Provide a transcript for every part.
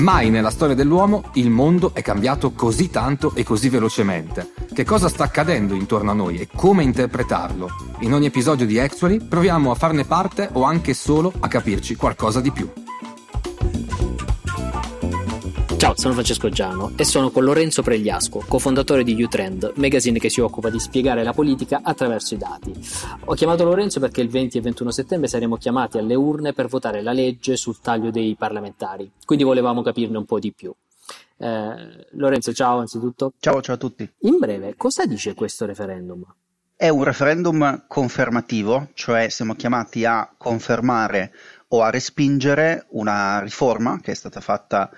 Mai nella storia dell'uomo il mondo è cambiato così tanto e così velocemente. Che cosa sta accadendo intorno a noi e come interpretarlo? In ogni episodio di Actually proviamo a farne parte o anche solo a capirci qualcosa di più. Ciao, sono Francesco Giano e sono con Lorenzo Pregliasco, cofondatore di Utrend, magazine che si occupa di spiegare la politica attraverso i dati. Ho chiamato Lorenzo perché il 20 e 21 settembre saremo chiamati alle urne per votare la legge sul taglio dei parlamentari, quindi volevamo capirne un po' di più. Eh, Lorenzo, ciao anzitutto. Ciao, ciao a tutti. In breve, cosa dice questo referendum? È un referendum confermativo, cioè siamo chiamati a confermare o a respingere una riforma che è stata fatta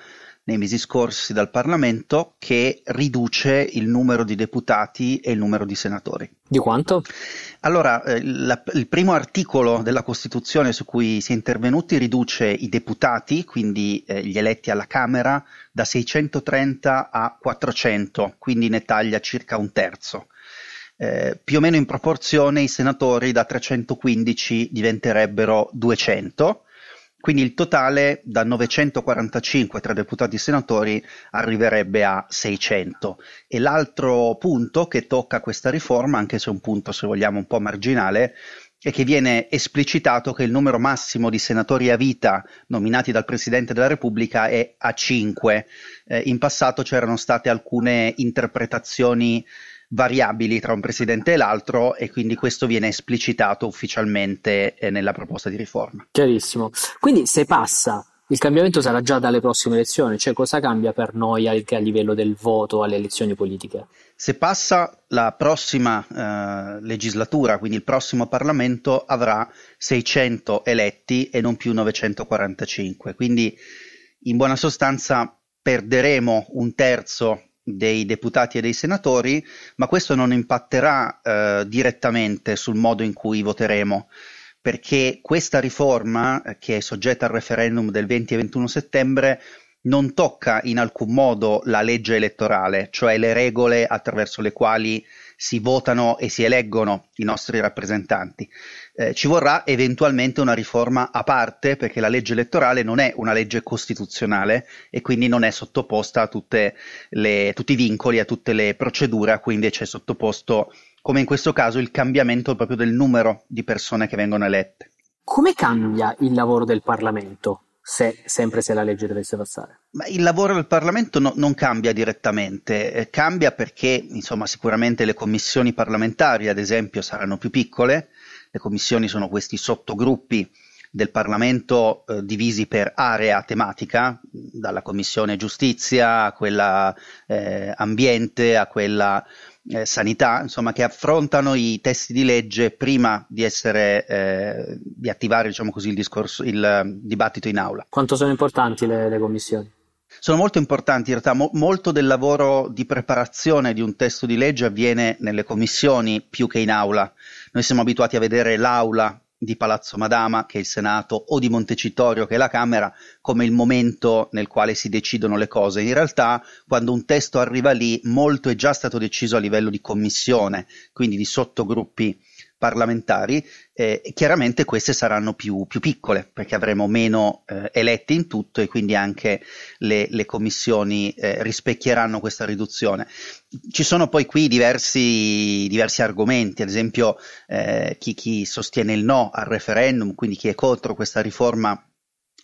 nei mesi scorsi dal Parlamento che riduce il numero di deputati e il numero di senatori. Di quanto? Allora, eh, la, il primo articolo della Costituzione su cui si è intervenuti riduce i deputati, quindi eh, gli eletti alla Camera, da 630 a 400, quindi ne taglia circa un terzo. Eh, più o meno in proporzione i senatori da 315 diventerebbero 200 quindi il totale da 945 tra deputati e senatori arriverebbe a 600. E l'altro punto che tocca questa riforma, anche se è un punto se vogliamo un po' marginale, è che viene esplicitato che il numero massimo di senatori a vita nominati dal Presidente della Repubblica è a 5. Eh, in passato c'erano state alcune interpretazioni variabili tra un presidente e l'altro e quindi questo viene esplicitato ufficialmente eh, nella proposta di riforma. Chiarissimo. Quindi se passa il cambiamento sarà già dalle prossime elezioni, cioè cosa cambia per noi anche a livello del voto alle elezioni politiche? Se passa la prossima eh, legislatura, quindi il prossimo Parlamento avrà 600 eletti e non più 945, quindi in buona sostanza perderemo un terzo dei deputati e dei senatori, ma questo non impatterà eh, direttamente sul modo in cui voteremo, perché questa riforma, eh, che è soggetta al referendum del 20 e 21 settembre, non tocca in alcun modo la legge elettorale, cioè le regole attraverso le quali si votano e si eleggono i nostri rappresentanti. Eh, ci vorrà eventualmente una riforma a parte perché la legge elettorale non è una legge costituzionale e quindi non è sottoposta a le, tutti i vincoli, a tutte le procedure a cui invece è sottoposto, come in questo caso, il cambiamento proprio del numero di persone che vengono elette. Come cambia il lavoro del Parlamento? se, sempre se la legge dovesse passare. Ma il lavoro del Parlamento no, non cambia direttamente, eh, cambia perché insomma, sicuramente le commissioni parlamentari, ad esempio, saranno più piccole, le commissioni sono questi sottogruppi del Parlamento eh, divisi per area tematica, dalla Commissione Giustizia a quella eh, Ambiente a quella eh, sanità, insomma, che affrontano i testi di legge prima di essere, eh, di attivare, diciamo così, il discorso, il uh, dibattito in aula. Quanto sono importanti le, le commissioni? Sono molto importanti, in realtà mo- molto del lavoro di preparazione di un testo di legge avviene nelle commissioni più che in aula. Noi siamo abituati a vedere l'aula di Palazzo Madama, che è il Senato, o di Montecitorio, che è la Camera, come il momento nel quale si decidono le cose. In realtà, quando un testo arriva lì, molto è già stato deciso a livello di commissione, quindi di sottogruppi parlamentari, eh, chiaramente queste saranno più, più, piccole perché avremo meno eh, eletti in tutto e quindi anche le, le commissioni eh, rispecchieranno questa riduzione. Ci sono poi qui diversi, diversi argomenti, ad esempio eh, chi, chi sostiene il no al referendum, quindi chi è contro questa riforma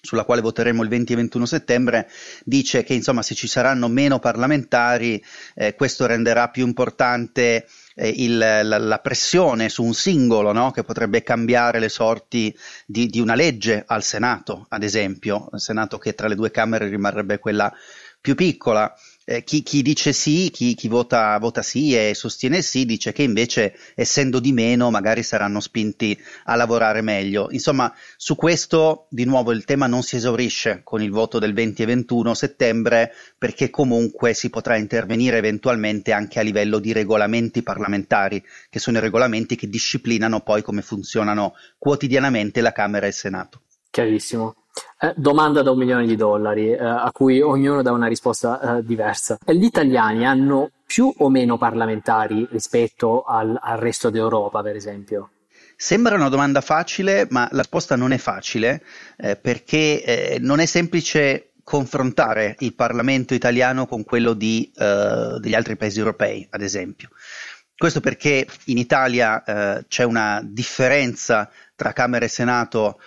sulla quale voteremo il 20 e 21 settembre, dice che insomma se ci saranno meno parlamentari eh, questo renderà più importante eh, il, la, la, pressione su un singolo no? che potrebbe cambiare le sorti di, di, una legge al Senato, ad esempio, il Senato che tra le due Camere rimarrebbe quella più piccola eh, chi, chi, dice sì, chi, chi vota, vota, sì e sostiene sì, dice che invece essendo di meno magari saranno spinti a lavorare meglio. Insomma, su questo di nuovo il tema non si esaurisce con il voto del 20 e 21 settembre perché comunque si potrà intervenire eventualmente anche a livello di regolamenti parlamentari, che sono i regolamenti che disciplinano poi come funzionano quotidianamente la Camera e il Senato. Chiarissimo. Eh, domanda da un milione di dollari, eh, a cui ognuno dà una risposta eh, diversa. Gli italiani hanno più o meno parlamentari rispetto al, al resto d'Europa, per esempio? Sembra una domanda facile, ma la risposta non è facile eh, perché eh, non è semplice confrontare il Parlamento italiano con quello di, degli altri paesi europei, ad esempio. Questo perché in Italia c'è una differenza tra Camera e Senato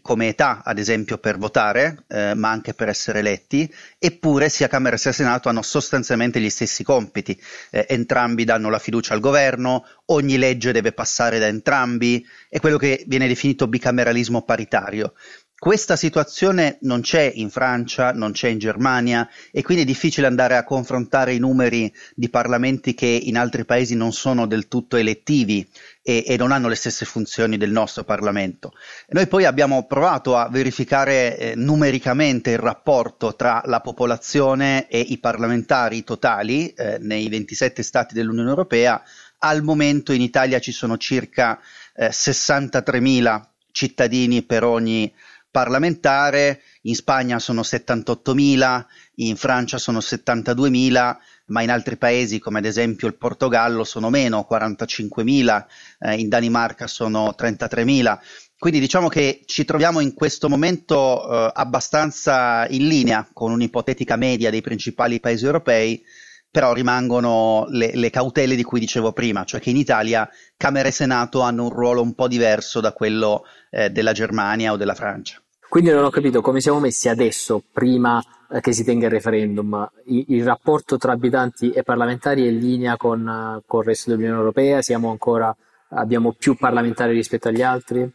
come età, ad esempio, per votare, eh, ma anche per essere eletti, eppure sia Camera sia Senato hanno sostanzialmente gli stessi compiti. Eh, entrambi danno la fiducia al governo, ogni legge deve passare da entrambi, è quello che viene definito bicameralismo paritario. Questa situazione non c'è in Francia, non c'è in Germania e quindi è difficile andare a confrontare i numeri di parlamenti che in altri paesi non sono del tutto elettivi e, e non hanno le stesse funzioni del nostro Parlamento. Noi poi abbiamo provato a verificare eh, numericamente il rapporto tra la popolazione e i parlamentari totali eh, nei 27 Stati dell'Unione Europea. Al momento in Italia ci sono circa eh, 63.000 cittadini per ogni parlamentare, in Spagna sono 78.000, in Francia sono 72.000, ma in altri paesi come ad esempio il Portogallo sono meno, 45.000, eh, in Danimarca sono 33.000. Quindi diciamo che ci troviamo in questo momento eh, abbastanza in linea con un'ipotetica media dei principali paesi europei, però rimangono le, le, cautele di cui dicevo prima, cioè che in Italia Camera e Senato hanno un ruolo un po' diverso da quello eh, della Germania o della Francia. Quindi non ho capito come siamo messi adesso, prima eh, che si tenga il referendum. Il, il, rapporto tra abitanti e parlamentari è in linea con, uh, con il resto dell'Unione Europea? Ancora, abbiamo più parlamentari rispetto agli altri?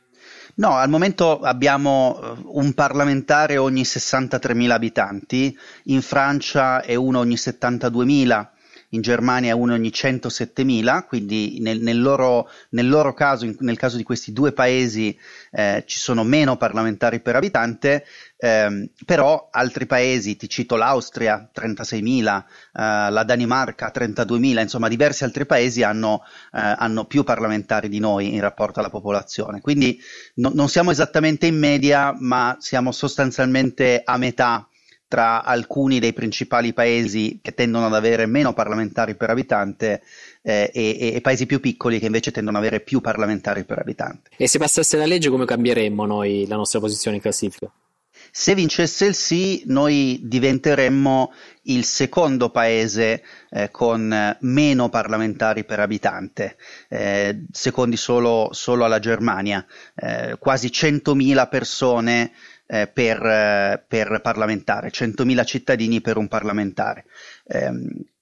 No, al momento abbiamo eh, un parlamentare ogni 63.000 abitanti, in Francia è uno ogni 72.000 in Germania uno ogni 107.000, quindi nel, nel, loro, nel loro, caso, in, nel caso di questi due paesi, eh, ci sono meno parlamentari per abitante, ehm, però altri paesi, ti cito l'Austria 36.000, eh, la Danimarca 32.000, insomma diversi altri paesi hanno, eh, hanno, più parlamentari di noi in rapporto alla popolazione, quindi no, non siamo esattamente in media, ma siamo sostanzialmente a metà tra alcuni dei principali paesi che tendono ad avere meno parlamentari per abitante eh, e, e, paesi più piccoli che invece tendono ad avere più parlamentari per abitante. E se passasse la legge come cambieremmo noi la nostra posizione in classifica? Se vincesse il sì, noi diventeremmo il secondo paese eh, con meno parlamentari per abitante, eh, secondi solo, solo, alla Germania, eh, quasi 100.000 persone eh, per, eh, per, parlamentare, 100.000 cittadini per un parlamentare. Eh,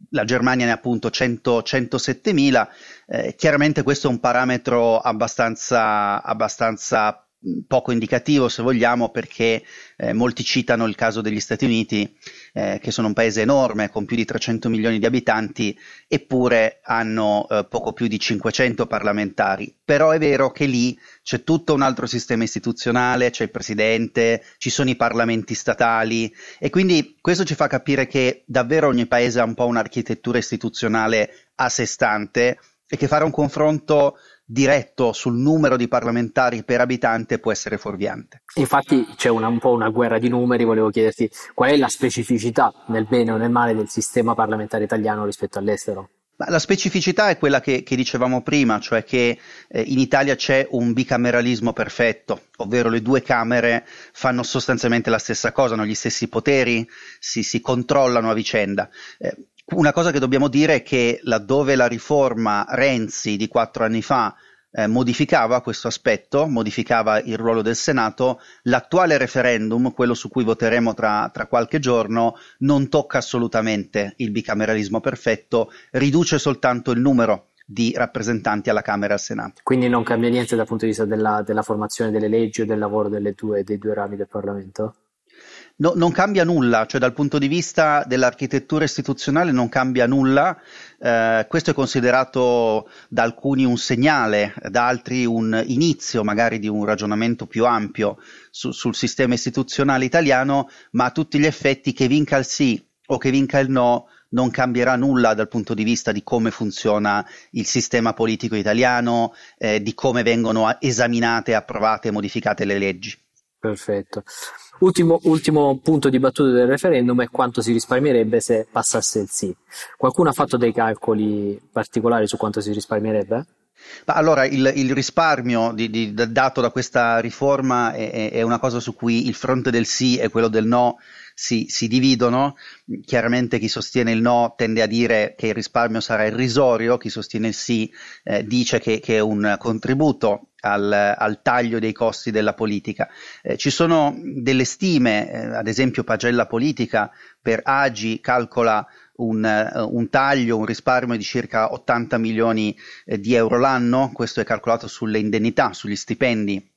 la Germania ne ha appunto 100, 107.000, eh, chiaramente questo è un parametro abbastanza, abbastanza poco indicativo se vogliamo perché eh, molti citano il caso degli Stati Uniti eh, che sono un paese enorme con più di 300 milioni di abitanti eppure hanno eh, poco più di 500 parlamentari. Però è vero che lì c'è tutto un altro sistema istituzionale c'è il presidente ci sono i parlamenti statali e quindi questo ci fa capire che davvero ogni paese ha un po' un'architettura istituzionale a sé stante e che fare un confronto diretto sul numero di parlamentari per abitante può essere fuorviante. Infatti c'è una, un po' una guerra di numeri, volevo chiederti qual è la specificità nel bene o nel male del sistema parlamentare italiano rispetto all'estero? La specificità è quella che, che dicevamo prima, cioè che eh, in Italia c'è un bicameralismo perfetto, ovvero le due Camere fanno sostanzialmente la stessa cosa, hanno gli stessi poteri, si, si controllano a vicenda. Eh, una cosa che dobbiamo dire è che laddove la riforma Renzi di quattro anni fa eh, modificava questo aspetto, modificava il ruolo del Senato, l'attuale referendum, quello su cui voteremo tra, tra qualche giorno, non tocca assolutamente il bicameralismo perfetto, riduce soltanto il numero di rappresentanti alla Camera e al Senato. Quindi non cambia niente dal punto di vista della, della formazione delle leggi o del lavoro due, dei due rami del Parlamento? No, non cambia nulla, cioè dal punto di vista dell'architettura istituzionale non cambia nulla, eh, questo è considerato da alcuni un segnale, da altri un inizio magari di un ragionamento più ampio su, sul sistema istituzionale italiano, ma a tutti gli effetti che vinca il sì o che vinca il no non cambierà nulla dal punto di vista di come funziona il sistema politico italiano, eh, di come vengono esaminate, approvate e modificate le leggi. Perfetto. Ultimo, ultimo, punto di battuta del referendum è quanto si risparmierebbe se passasse il sì. Qualcuno ha fatto dei calcoli particolari su quanto si risparmierebbe? Ma allora il, il risparmio di, di, dato da questa riforma è, è, una cosa su cui il fronte del sì e quello del no si, si, dividono. Chiaramente chi sostiene il no tende a dire che il risparmio sarà irrisorio, chi sostiene il sì eh, dice che, che, è un contributo al, al, taglio dei costi della politica. Eh, ci sono delle stime, eh, ad esempio Pagella Politica per Agi calcola un, un, taglio, un risparmio di circa 80 milioni eh, di euro l'anno, questo è calcolato sulle indennità, sugli stipendi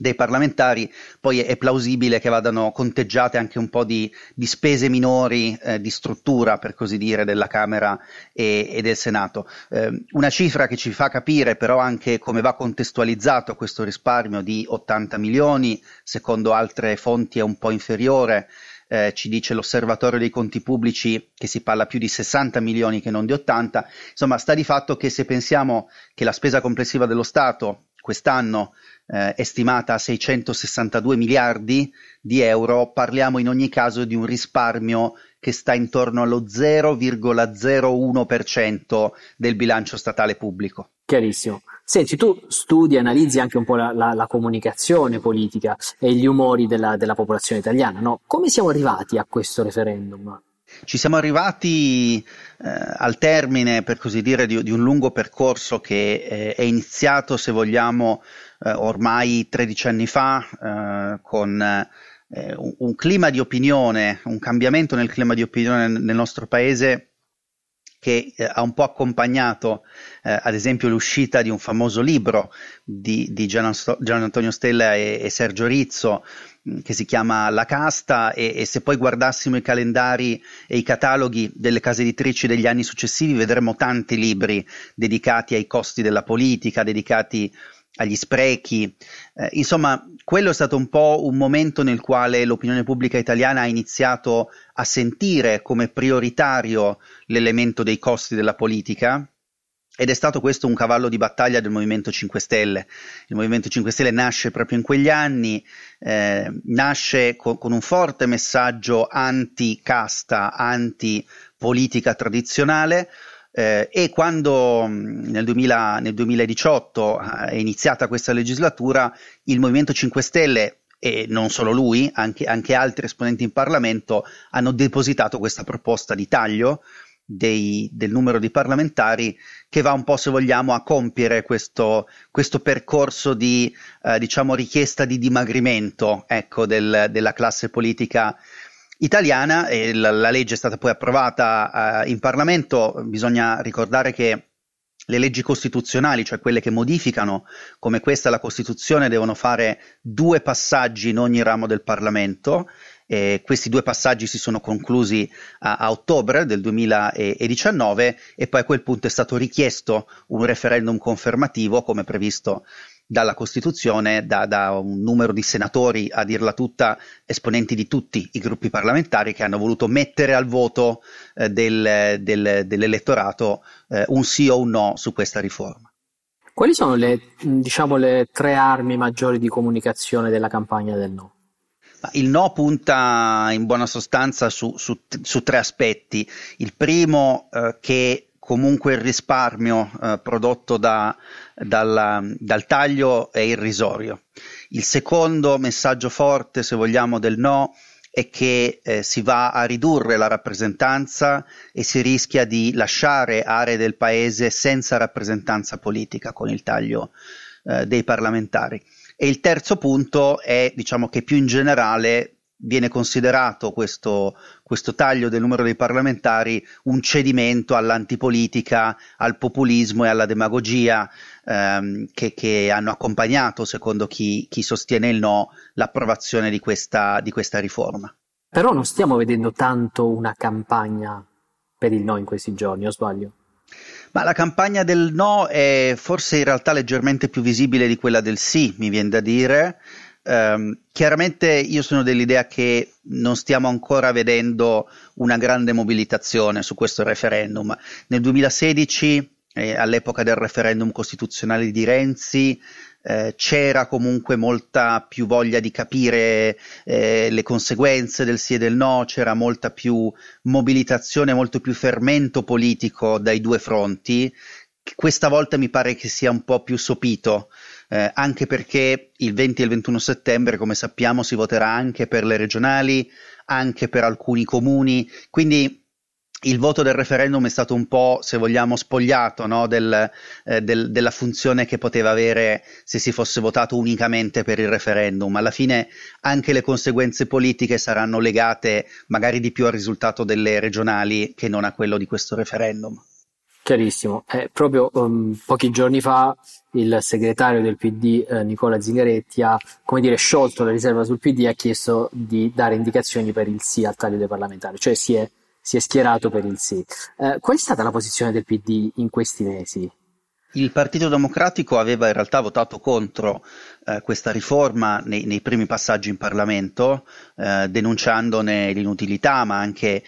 dei parlamentari, poi è plausibile che vadano conteggiate anche un po' di, di spese minori eh, di struttura, per così dire, della Camera e, e del Senato. Eh, una cifra che ci fa capire però anche come va contestualizzato questo risparmio di 80 milioni, secondo altre fonti è un po' inferiore, eh, ci dice l'osservatorio dei conti pubblici che si parla più di 60 milioni che non di 80, insomma sta di fatto che se pensiamo che la spesa complessiva dello Stato quest'anno eh, è stimata a 662 miliardi di euro, parliamo in ogni caso di un risparmio che sta intorno allo 0,01% del bilancio statale pubblico. Chiarissimo. Senti, tu studi, analizzi anche un po' la, la, la comunicazione politica e gli umori della, della popolazione italiana, no? Come siamo arrivati a questo referendum? Ci siamo arrivati eh, al termine, per così dire, di, di un lungo percorso che eh, è iniziato, se vogliamo, eh, ormai 13 anni fa, eh, con eh, un, clima di opinione, un cambiamento nel clima di opinione nel nostro paese che eh, ha un po' accompagnato eh, ad esempio l'uscita di un famoso libro di, di Gian, Gian, Antonio Stella e, e, Sergio Rizzo mm, che si chiama La casta e, e, se poi guardassimo i calendari e i cataloghi delle case editrici degli anni successivi vedremo tanti libri dedicati ai costi della politica, dedicati agli sprechi. Eh, insomma, quello è stato un po' un momento nel quale l'opinione pubblica italiana ha iniziato a sentire come prioritario l'elemento dei costi della politica. Ed è stato questo un cavallo di battaglia del Movimento 5 Stelle. Il Movimento 5 Stelle nasce proprio in quegli anni, eh, nasce con, con un forte messaggio anti-casta, anti-politica tradizionale, eh, e quando nel, 2000, nel 2018 eh, è iniziata questa legislatura, il Movimento 5 Stelle e non solo lui, anche, anche, altri esponenti in Parlamento hanno depositato questa proposta di taglio dei, del numero di parlamentari che va un po', se vogliamo, a compiere questo, questo percorso di eh, diciamo, richiesta di dimagrimento ecco, del, della classe politica italiana e la, la legge è stata poi approvata uh, in Parlamento. Bisogna ricordare che le leggi costituzionali, cioè quelle che modificano come questa la Costituzione, devono fare due passaggi in ogni ramo del Parlamento. Eh, questi due passaggi si sono conclusi a, a, ottobre del 2019 e poi a quel punto è stato richiesto un referendum confermativo come previsto dalla Costituzione, da, da, un numero di senatori, a dirla tutta, esponenti di tutti i gruppi parlamentari che hanno voluto mettere al voto eh, del, del, dell'elettorato eh, un sì o un no su questa riforma. Quali sono le, diciamo, le tre armi maggiori di comunicazione della campagna del no? Il no punta in buona sostanza su, su, su tre aspetti. Il primo eh, che comunque il risparmio eh, prodotto da, dalla, dal taglio è irrisorio. Il secondo messaggio forte, se vogliamo, del no è che eh, si va a ridurre la rappresentanza e si rischia di lasciare aree del paese senza rappresentanza politica con il taglio eh, dei parlamentari. E il terzo punto è, diciamo che più in generale viene considerato questo, questo, taglio del numero dei parlamentari un cedimento all'antipolitica, al populismo e alla demagogia ehm, che, che, hanno accompagnato, secondo chi, chi, sostiene il no, l'approvazione di questa, di questa riforma. Però non stiamo vedendo tanto una campagna per il no in questi giorni, o sbaglio? Ma la campagna del no è forse in realtà leggermente più visibile di quella del sì, mi viene da dire. Um, chiaramente io sono dell'idea che non stiamo ancora vedendo una grande mobilitazione su questo referendum. Nel 2016, eh, all'epoca del referendum costituzionale di Renzi, eh, c'era comunque molta più voglia di capire eh, le conseguenze del sì e del no, c'era molta più mobilitazione, molto più fermento politico dai due fronti. Questa volta mi pare che sia un po' più sopito eh, anche perché il 20 e il 21 settembre, come sappiamo, si voterà anche per le regionali, anche per alcuni comuni, quindi il voto del referendum è stato un po', se vogliamo, spogliato no? del, eh, del, della funzione che poteva avere se si fosse votato unicamente per il referendum. Alla fine anche le conseguenze politiche saranno legate magari di più al risultato delle regionali che non a quello di questo referendum. Chiarissimo. Eh, proprio um, pochi giorni fa il segretario del PD eh, Nicola Zingaretti ha come dire, sciolto la riserva sul PD e ha chiesto di dare indicazioni per il sì al taglio dei parlamentari, cioè si è si è schierato per il sì. Eh, qual è stata la posizione del PD in questi mesi? Il Partito Democratico aveva in realtà votato contro eh, questa riforma nei, nei, primi passaggi in Parlamento, eh, denunciandone l'inutilità, ma anche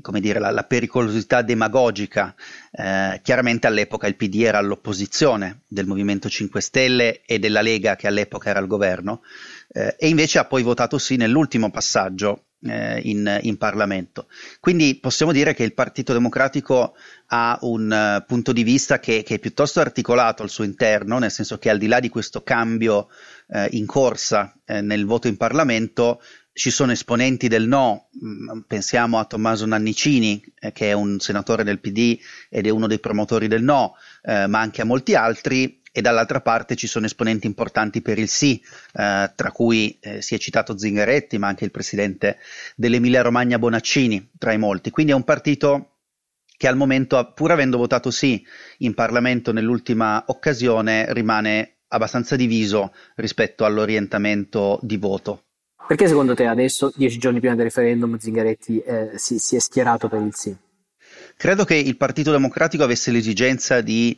come dire, la, la pericolosità demagogica. Eh, chiaramente all'epoca il PD era all'opposizione del Movimento 5 Stelle e della Lega che all'epoca era al governo eh, e invece ha poi votato sì nell'ultimo passaggio eh, in, in, Parlamento. Quindi possiamo dire che il Partito Democratico ha un uh, punto di vista che, che, è piuttosto articolato al suo interno, nel senso che al di là di questo cambio eh, in corsa eh, nel voto in Parlamento, ci sono esponenti del no, mm, pensiamo a Tommaso Nannicini, eh, che è un senatore del PD ed è uno dei promotori del no, eh, ma anche a molti altri, e dall'altra parte ci sono esponenti importanti per il sì, eh, tra cui eh, si è citato Zingaretti, ma anche il presidente dell'Emilia Romagna Bonaccini, tra i molti. Quindi è un partito che al momento, pur avendo votato sì in Parlamento nell'ultima occasione, rimane abbastanza diviso rispetto all'orientamento di voto. Perché secondo te adesso, dieci giorni prima del referendum, Zingaretti eh, si, si è schierato per il sì? Credo che il Partito Democratico avesse l'esigenza di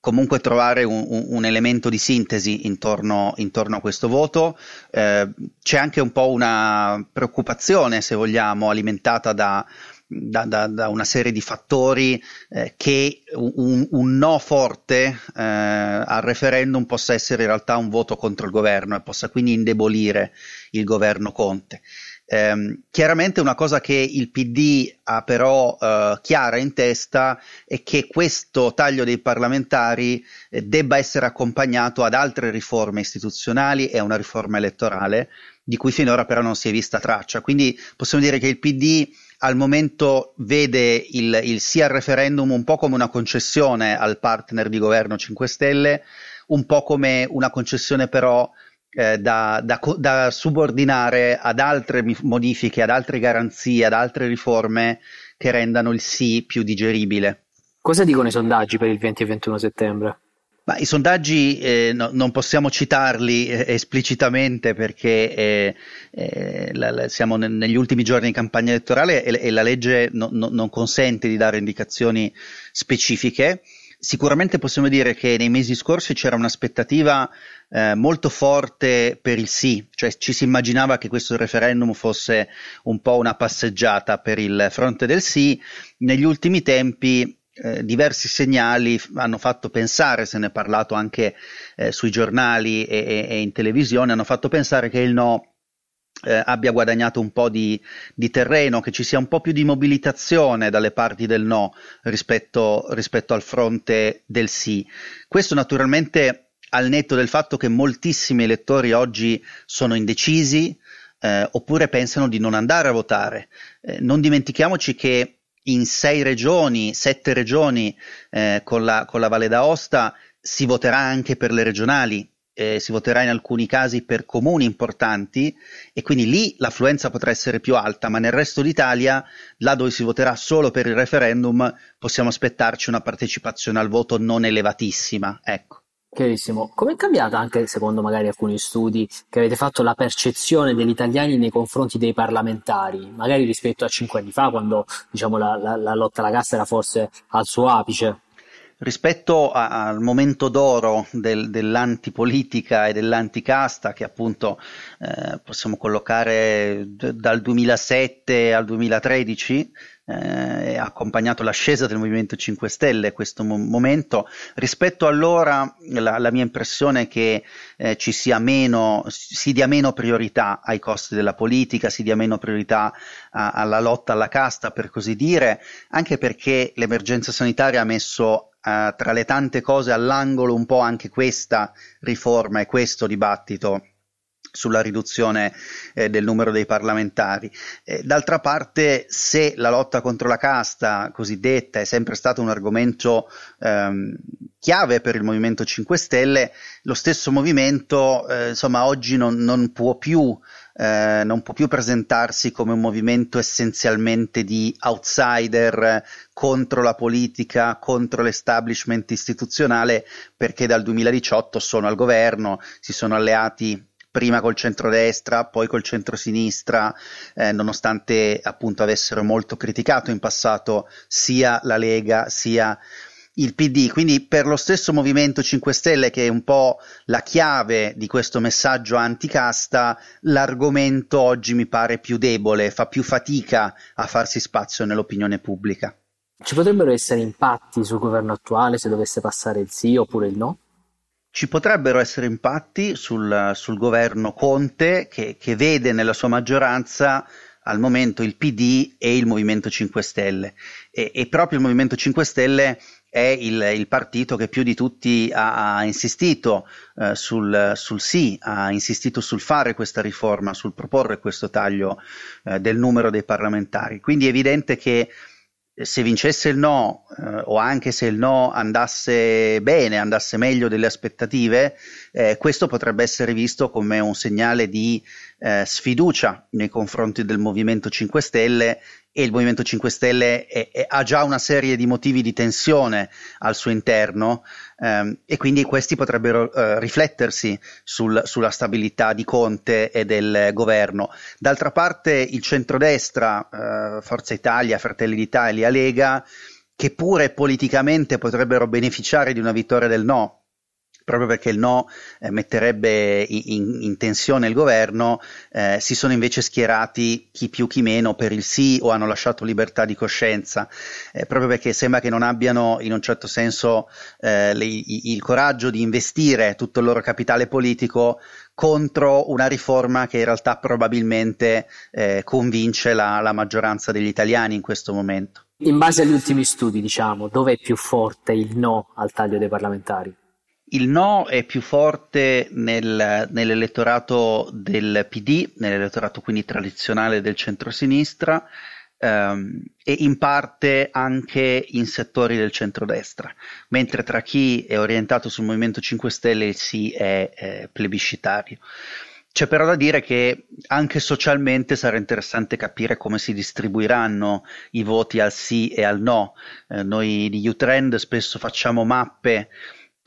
comunque trovare un, un, elemento di sintesi intorno, intorno a questo voto. Eh, c'è anche un po' una preoccupazione, se vogliamo, alimentata da, da, da, da una serie di fattori eh, che un, un, no forte eh, al referendum possa essere in realtà un voto contro il governo e possa quindi indebolire il governo Conte. Eh, chiaramente una cosa che il PD ha però eh, chiara in testa è che questo taglio dei parlamentari eh, debba essere accompagnato ad altre riforme istituzionali e a una riforma elettorale di cui finora però non si è vista traccia. Quindi possiamo dire che il PD al momento vede il, il sì al referendum un po' come una concessione al partner di governo 5 Stelle, un po' come una concessione però eh, da, da, da, subordinare ad altre modifiche, ad altre garanzie, ad altre riforme che rendano il sì più digeribile. Cosa dicono i sondaggi per il 20 e 21 settembre? Ma I sondaggi eh, no, non possiamo citarli eh, esplicitamente perché eh, eh la, la, siamo ne, negli ultimi giorni di campagna elettorale e, e la legge no, no, non consente di dare indicazioni specifiche. Sicuramente possiamo dire che nei mesi scorsi c'era un'aspettativa eh, molto forte per il sì, cioè ci si immaginava che questo referendum fosse un po' una passeggiata per il fronte del sì. Negli ultimi tempi eh, diversi segnali hanno fatto pensare, se ne è parlato anche eh, sui giornali e, e, e, in televisione, hanno fatto pensare che il no eh, abbia guadagnato un po' di, di, terreno, che ci sia un po' più di mobilitazione dalle parti del no rispetto, rispetto al fronte del sì. Questo naturalmente al netto del fatto che moltissimi elettori oggi sono indecisi eh, oppure pensano di non andare a votare. Eh, non dimentichiamoci che in sei regioni, sette regioni eh, con, la, con la Valle d'Aosta si voterà anche per le regionali eh, si voterà in alcuni casi per comuni importanti e quindi lì l'affluenza potrà essere più alta, ma nel resto d'Italia, là dove si voterà solo per il referendum, possiamo aspettarci una partecipazione al voto non elevatissima. Ecco. Chiarissimo. Come è cambiata anche, secondo magari alcuni studi che avete fatto, la percezione degli italiani nei confronti dei parlamentari, magari rispetto a cinque anni fa, quando diciamo, la, la, la lotta alla casta era forse al suo apice? Rispetto a, al momento d'oro del, dell'antipolitica e dell'anticasta che appunto eh, possiamo collocare d- dal 2007 al 2013 eh, ha accompagnato l'ascesa del Movimento 5 Stelle questo mo- momento. Rispetto allora la, la mia impressione è che eh, ci sia meno, si dia meno priorità ai costi della politica, si dia meno priorità a, alla lotta alla casta, per così dire, anche perché l'emergenza sanitaria ha messo Uh, tra le tante cose all'angolo un po' anche questa riforma e questo dibattito sulla riduzione eh, del numero dei parlamentari. Eh, d'altra parte, se la lotta contro la casta cosiddetta è sempre stato un argomento ehm, chiave per il Movimento 5 Stelle, lo stesso movimento eh, insomma, oggi non, non può più eh, non può più presentarsi come un movimento essenzialmente di outsider contro la politica, contro l'establishment istituzionale, perché dal 2018 sono al governo, si sono alleati prima col centrodestra, poi col centrosinistra, eh, nonostante appunto avessero molto criticato in passato sia la Lega sia il PD. Quindi per lo stesso Movimento 5 Stelle, che è un po' la chiave di questo messaggio anticasta, l'argomento oggi mi pare più debole, fa più fatica a farsi spazio nell'opinione pubblica. Ci potrebbero essere impatti sul governo attuale se dovesse passare il sì oppure il no? Ci potrebbero essere impatti sul, sul governo Conte che, che, vede nella sua maggioranza al momento il PD e il Movimento 5 Stelle e, e proprio il Movimento 5 Stelle è il, il, partito che più di tutti ha, ha insistito eh, sul, sul, sì, ha insistito sul fare questa riforma, sul proporre questo taglio eh, del numero dei parlamentari. Quindi è evidente che se vincesse il no, eh, o anche se il no andasse bene, andasse meglio delle aspettative, eh, questo potrebbe essere visto come un segnale di eh, sfiducia nei confronti del Movimento 5 Stelle e il Movimento 5 Stelle è, è, ha già una serie di motivi di tensione al suo interno ehm, e quindi questi potrebbero eh, riflettersi sul, sulla stabilità di Conte e del governo. D'altra parte il centrodestra, eh, Forza Italia, Fratelli d'Italia, Lega, che pure politicamente potrebbero beneficiare di una vittoria del no, proprio perché il no eh, metterebbe in, in, tensione il governo, eh, si sono invece schierati chi più chi meno per il sì o hanno lasciato libertà di coscienza, eh, proprio perché sembra che non abbiano in un certo senso eh, le, il coraggio di investire tutto il loro capitale politico contro una riforma che in realtà probabilmente eh, convince la, la maggioranza degli italiani in questo momento. In base agli ultimi studi, diciamo, dove è più forte il no al taglio dei parlamentari? Il no è più forte nel, nell'elettorato del PD, nell'elettorato quindi tradizionale del centrosinistra ehm, e in parte anche in settori del centrodestra, mentre tra chi è orientato sul Movimento 5 Stelle il sì è, è plebiscitario. C'è però da dire che anche socialmente sarà interessante capire come si distribuiranno i voti al sì e al no. Eh, noi di Utrend spesso facciamo mappe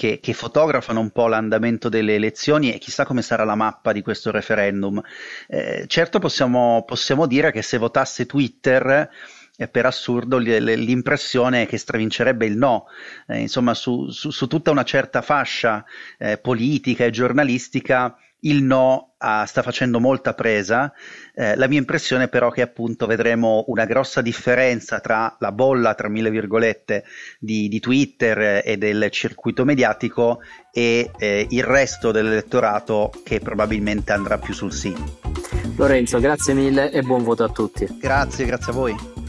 che, che, fotografano un po' l'andamento delle elezioni e chissà come sarà la mappa di questo referendum. Eh, certo possiamo, possiamo dire che se votasse Twitter eh, per assurdo l'impressione che stravincerebbe il no, eh, insomma su, su, su, tutta una certa fascia eh, politica e giornalistica il no ah, sta facendo molta presa. Eh, la mia impressione però è che appunto vedremo una grossa differenza tra la bolla, tra mille virgolette, di, di Twitter e del circuito mediatico e eh, il resto dell'elettorato che probabilmente andrà più sul sì. Lorenzo, grazie mille e buon voto a tutti. Grazie, grazie a voi.